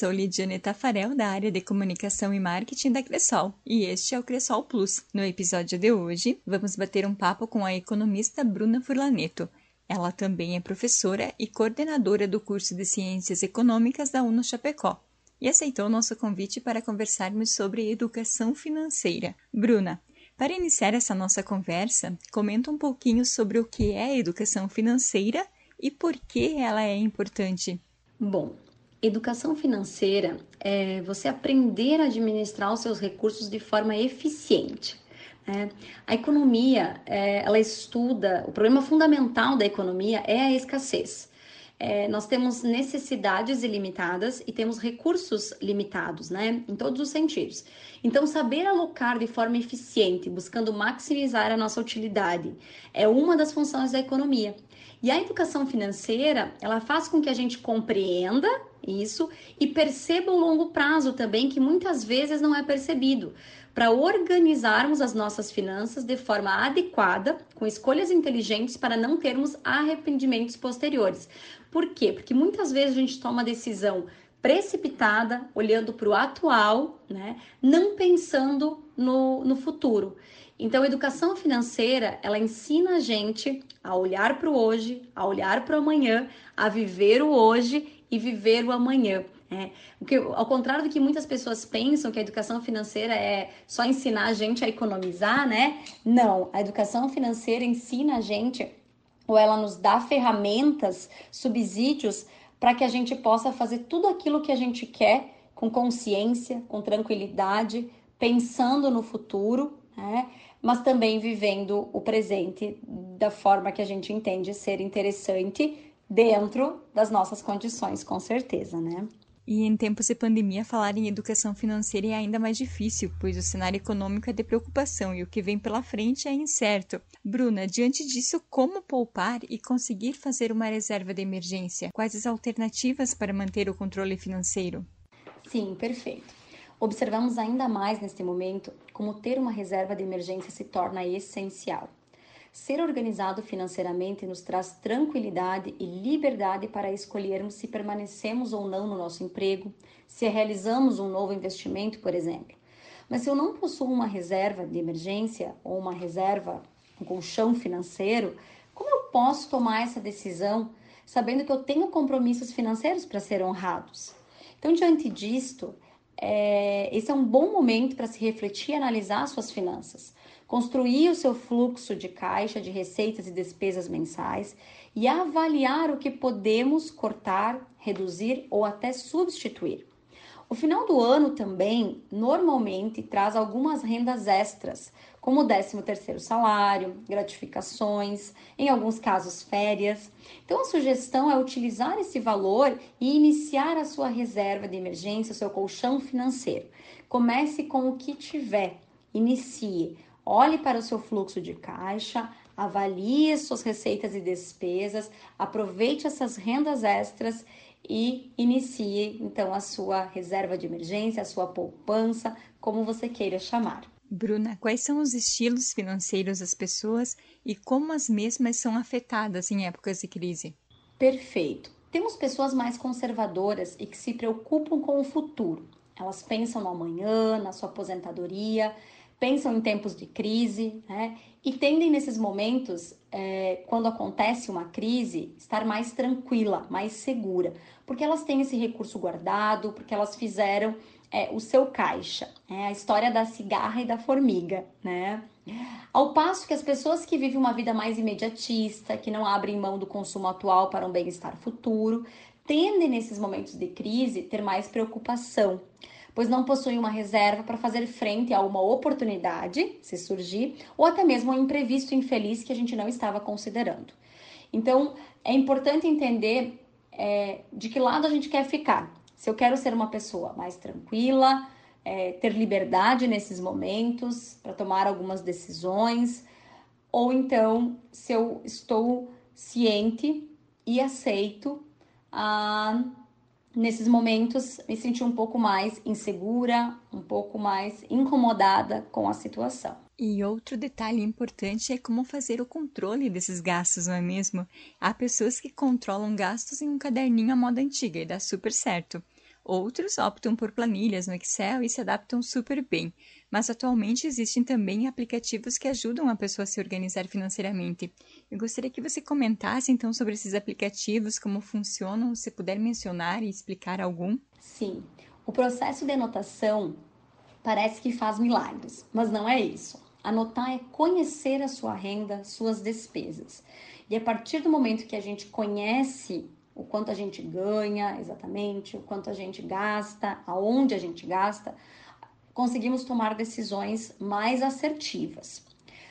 sou Lidiane Tafarel, da área de comunicação e marketing da Cressol, e este é o Cressol Plus. No episódio de hoje, vamos bater um papo com a economista Bruna Furlaneto. Ela também é professora e coordenadora do curso de Ciências Econômicas da UNO Chapecó e aceitou nosso convite para conversarmos sobre educação financeira. Bruna, para iniciar essa nossa conversa, comenta um pouquinho sobre o que é educação financeira e por que ela é importante. Bom, Educação financeira é você aprender a administrar os seus recursos de forma eficiente. Né? A economia, é, ela estuda, o problema fundamental da economia é a escassez. É, nós temos necessidades ilimitadas e temos recursos limitados, né? Em todos os sentidos. Então, saber alocar de forma eficiente, buscando maximizar a nossa utilidade, é uma das funções da economia. E a educação financeira, ela faz com que a gente compreenda isso e perceba o longo prazo também, que muitas vezes não é percebido, para organizarmos as nossas finanças de forma adequada, com escolhas inteligentes para não termos arrependimentos posteriores. Por quê? Porque muitas vezes a gente toma decisão precipitada, olhando para o atual, né? não pensando no, no futuro. Então, a educação financeira, ela ensina a gente a olhar para o hoje, a olhar para o amanhã, a viver o hoje e viver o amanhã. É, porque, ao contrário do que muitas pessoas pensam que a educação financeira é só ensinar a gente a economizar, né? Não, a educação financeira ensina a gente, ou ela nos dá ferramentas, subsídios, para que a gente possa fazer tudo aquilo que a gente quer com consciência, com tranquilidade, pensando no futuro, né? Mas também vivendo o presente da forma que a gente entende ser interessante dentro das nossas condições, com certeza, né? E em tempos de pandemia, falar em educação financeira é ainda mais difícil, pois o cenário econômico é de preocupação e o que vem pela frente é incerto. Bruna, diante disso, como poupar e conseguir fazer uma reserva de emergência? Quais as alternativas para manter o controle financeiro? Sim, perfeito. Observamos ainda mais neste momento como ter uma reserva de emergência se torna essencial. Ser organizado financeiramente nos traz tranquilidade e liberdade para escolhermos se permanecemos ou não no nosso emprego, se realizamos um novo investimento, por exemplo. Mas se eu não possuo uma reserva de emergência ou uma reserva, um colchão financeiro, como eu posso tomar essa decisão sabendo que eu tenho compromissos financeiros para ser honrados? Então, diante disto, é, esse é um bom momento para se refletir e analisar suas finanças, construir o seu fluxo de caixa de receitas e despesas mensais e avaliar o que podemos cortar, reduzir ou até substituir. O final do ano também normalmente traz algumas rendas extras, como o 13º salário, gratificações, em alguns casos férias. Então a sugestão é utilizar esse valor e iniciar a sua reserva de emergência, seu colchão financeiro. Comece com o que tiver. Inicie. Olhe para o seu fluxo de caixa, avalie suas receitas e despesas, aproveite essas rendas extras e inicie então a sua reserva de emergência, a sua poupança, como você queira chamar. Bruna, quais são os estilos financeiros das pessoas e como as mesmas são afetadas em épocas de crise? Perfeito. Temos pessoas mais conservadoras e que se preocupam com o futuro. Elas pensam no amanhã, na sua aposentadoria, pensam em tempos de crise, né? E tendem nesses momentos, é, quando acontece uma crise, estar mais tranquila, mais segura, porque elas têm esse recurso guardado, porque elas fizeram é, o seu caixa. É a história da cigarra e da formiga, né? Ao passo que as pessoas que vivem uma vida mais imediatista, que não abrem mão do consumo atual para um bem-estar futuro, tendem nesses momentos de crise ter mais preocupação, pois não possuem uma reserva para fazer frente a uma oportunidade, se surgir, ou até mesmo um imprevisto infeliz que a gente não estava considerando. Então, é importante entender é, de que lado a gente quer ficar se eu quero ser uma pessoa mais tranquila, é, ter liberdade nesses momentos para tomar algumas decisões, ou então se eu estou ciente e aceito ah, nesses momentos me sentir um pouco mais insegura, um pouco mais incomodada com a situação. E outro detalhe importante é como fazer o controle desses gastos, não é mesmo? Há pessoas que controlam gastos em um caderninho à moda antiga e dá super certo. Outros optam por planilhas no Excel e se adaptam super bem, mas atualmente existem também aplicativos que ajudam a pessoa a se organizar financeiramente. Eu gostaria que você comentasse então sobre esses aplicativos, como funcionam, se puder mencionar e explicar algum. Sim, o processo de anotação parece que faz milagres, mas não é isso. Anotar é conhecer a sua renda, suas despesas. E a partir do momento que a gente conhece o quanto a gente ganha exatamente, o quanto a gente gasta, aonde a gente gasta, conseguimos tomar decisões mais assertivas.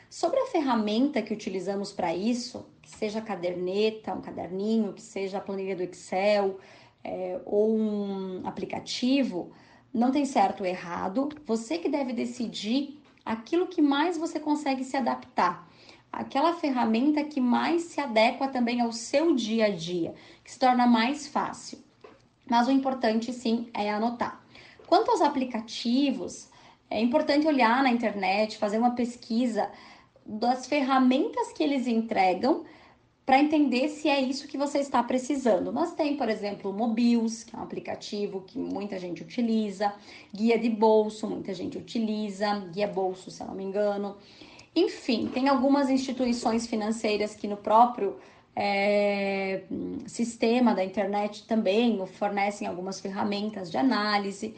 Sobre a ferramenta que utilizamos para isso, que seja caderneta, um caderninho, que seja a planilha do Excel é, ou um aplicativo, não tem certo ou errado. Você que deve decidir aquilo que mais você consegue se adaptar aquela ferramenta que mais se adequa também ao seu dia a dia, que se torna mais fácil. Mas o importante sim é anotar. Quanto aos aplicativos, é importante olhar na internet, fazer uma pesquisa das ferramentas que eles entregam para entender se é isso que você está precisando. Nós tem, por exemplo, o Mobius, que é um aplicativo que muita gente utiliza, guia de bolso, muita gente utiliza, guia bolso, se eu não me engano. Enfim, tem algumas instituições financeiras que no próprio é, sistema da internet também fornecem algumas ferramentas de análise.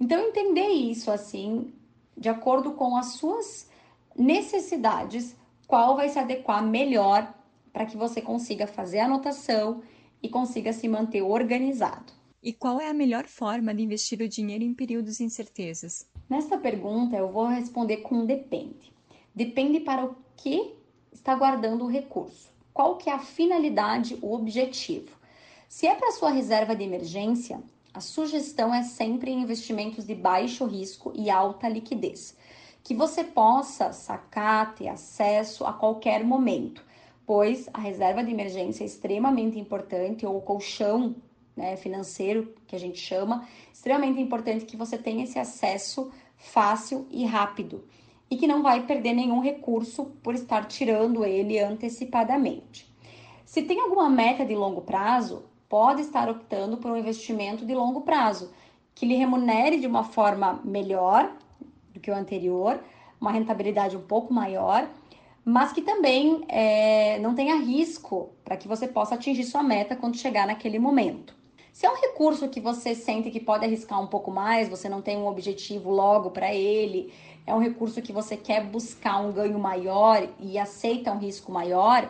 Então, entender isso assim, de acordo com as suas necessidades, qual vai se adequar melhor para que você consiga fazer a anotação e consiga se manter organizado. E qual é a melhor forma de investir o dinheiro em períodos de incertezas? Nesta pergunta, eu vou responder com depende depende para o que está guardando o recurso. Qual que é a finalidade, o objetivo? Se é para sua reserva de emergência, a sugestão é sempre investimentos de baixo risco e alta liquidez, que você possa sacar, ter acesso a qualquer momento, pois a reserva de emergência é extremamente importante, ou o colchão né, financeiro, que a gente chama, extremamente importante que você tenha esse acesso fácil e rápido e que não vai perder nenhum recurso por estar tirando ele antecipadamente. Se tem alguma meta de longo prazo, pode estar optando por um investimento de longo prazo, que lhe remunere de uma forma melhor do que o anterior, uma rentabilidade um pouco maior, mas que também é, não tenha risco para que você possa atingir sua meta quando chegar naquele momento. Se é um recurso que você sente que pode arriscar um pouco mais, você não tem um objetivo logo para ele, é um recurso que você quer buscar um ganho maior e aceita um risco maior,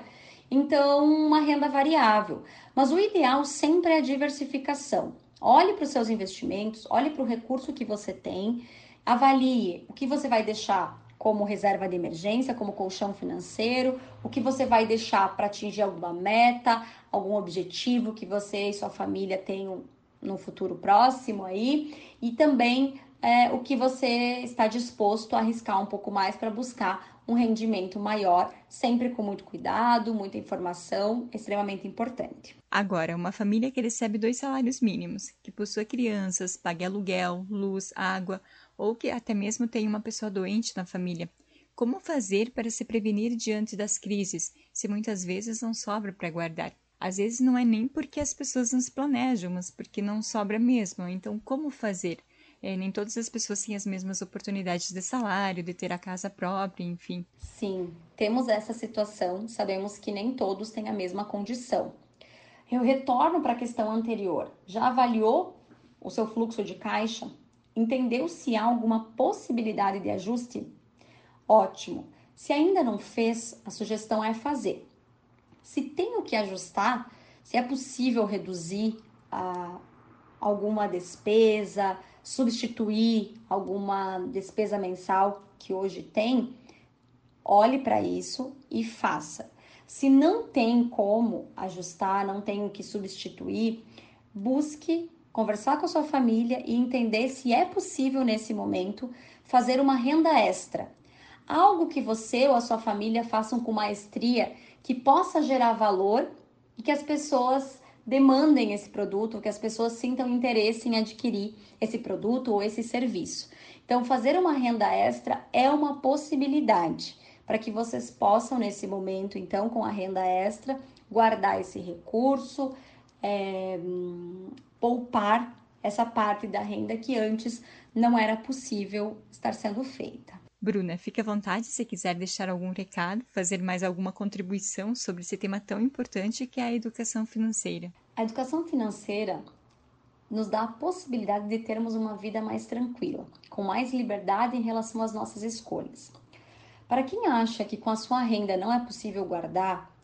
então uma renda variável. Mas o ideal sempre é a diversificação. Olhe para os seus investimentos, olhe para o recurso que você tem, avalie o que você vai deixar como reserva de emergência, como colchão financeiro, o que você vai deixar para atingir alguma meta, algum objetivo que você e sua família tenham no futuro próximo aí, e também é, o que você está disposto a arriscar um pouco mais para buscar um rendimento maior, sempre com muito cuidado, muita informação, extremamente importante. Agora, uma família que recebe dois salários mínimos, que possua crianças, pague aluguel, luz, água, ou que até mesmo tem uma pessoa doente na família. Como fazer para se prevenir diante das crises, se muitas vezes não sobra para guardar? Às vezes não é nem porque as pessoas não se planejam, mas porque não sobra mesmo. Então, como fazer? É, nem todas as pessoas têm as mesmas oportunidades de salário, de ter a casa própria, enfim. Sim, temos essa situação, sabemos que nem todos têm a mesma condição. Eu retorno para a questão anterior. Já avaliou o seu fluxo de caixa? Entendeu se há alguma possibilidade de ajuste? Ótimo. Se ainda não fez, a sugestão é fazer. Se tem o que ajustar, se é possível reduzir ah, alguma despesa, substituir alguma despesa mensal que hoje tem, olhe para isso e faça. Se não tem como ajustar, não tem o que substituir, busque conversar com a sua família e entender se é possível nesse momento fazer uma renda extra. Algo que você ou a sua família façam com maestria, que possa gerar valor e que as pessoas demandem esse produto, que as pessoas sintam interesse em adquirir esse produto ou esse serviço. Então, fazer uma renda extra é uma possibilidade para que vocês possam, nesse momento, então, com a renda extra, guardar esse recurso, é, poupar essa parte da renda que antes não era possível estar sendo feita. Bruna, fique à vontade se quiser deixar algum recado, fazer mais alguma contribuição sobre esse tema tão importante que é a educação financeira. A educação financeira nos dá a possibilidade de termos uma vida mais tranquila, com mais liberdade em relação às nossas escolhas. Para quem acha que com a sua renda não é possível guardar,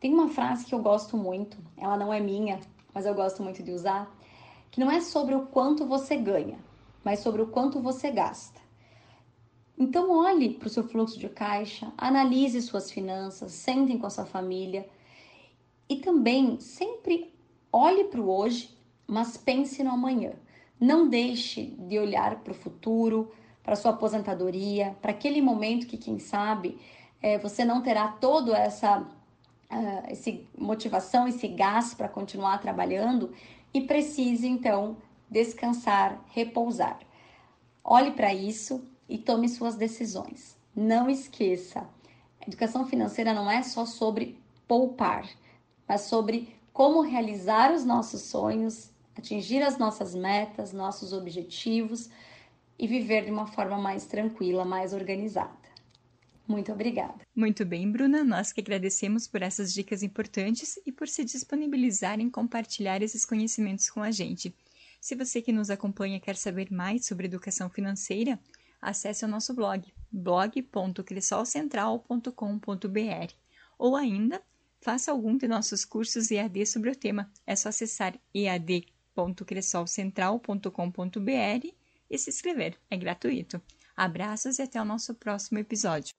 tem uma frase que eu gosto muito, ela não é minha, mas eu gosto muito de usar, que não é sobre o quanto você ganha, mas sobre o quanto você gasta. Então, olhe para o seu fluxo de caixa, analise suas finanças, sentem com a sua família e também sempre olhe para o hoje, mas pense no amanhã. Não deixe de olhar para o futuro, para sua aposentadoria, para aquele momento que, quem sabe, é, você não terá toda essa uh, esse motivação, esse gás para continuar trabalhando e precise então descansar, repousar. Olhe para isso e tome suas decisões. Não esqueça, educação financeira não é só sobre poupar, mas sobre como realizar os nossos sonhos, atingir as nossas metas, nossos objetivos e viver de uma forma mais tranquila, mais organizada. Muito obrigada. Muito bem, Bruna. Nós que agradecemos por essas dicas importantes e por se disponibilizar em compartilhar esses conhecimentos com a gente. Se você que nos acompanha quer saber mais sobre educação financeira, acesse o nosso blog blog.crissolcentral.com.br ou ainda faça algum de nossos cursos EAD sobre o tema. É só acessar ead.cressolcentral.com.br e se inscrever. É gratuito. Abraços e até o nosso próximo episódio.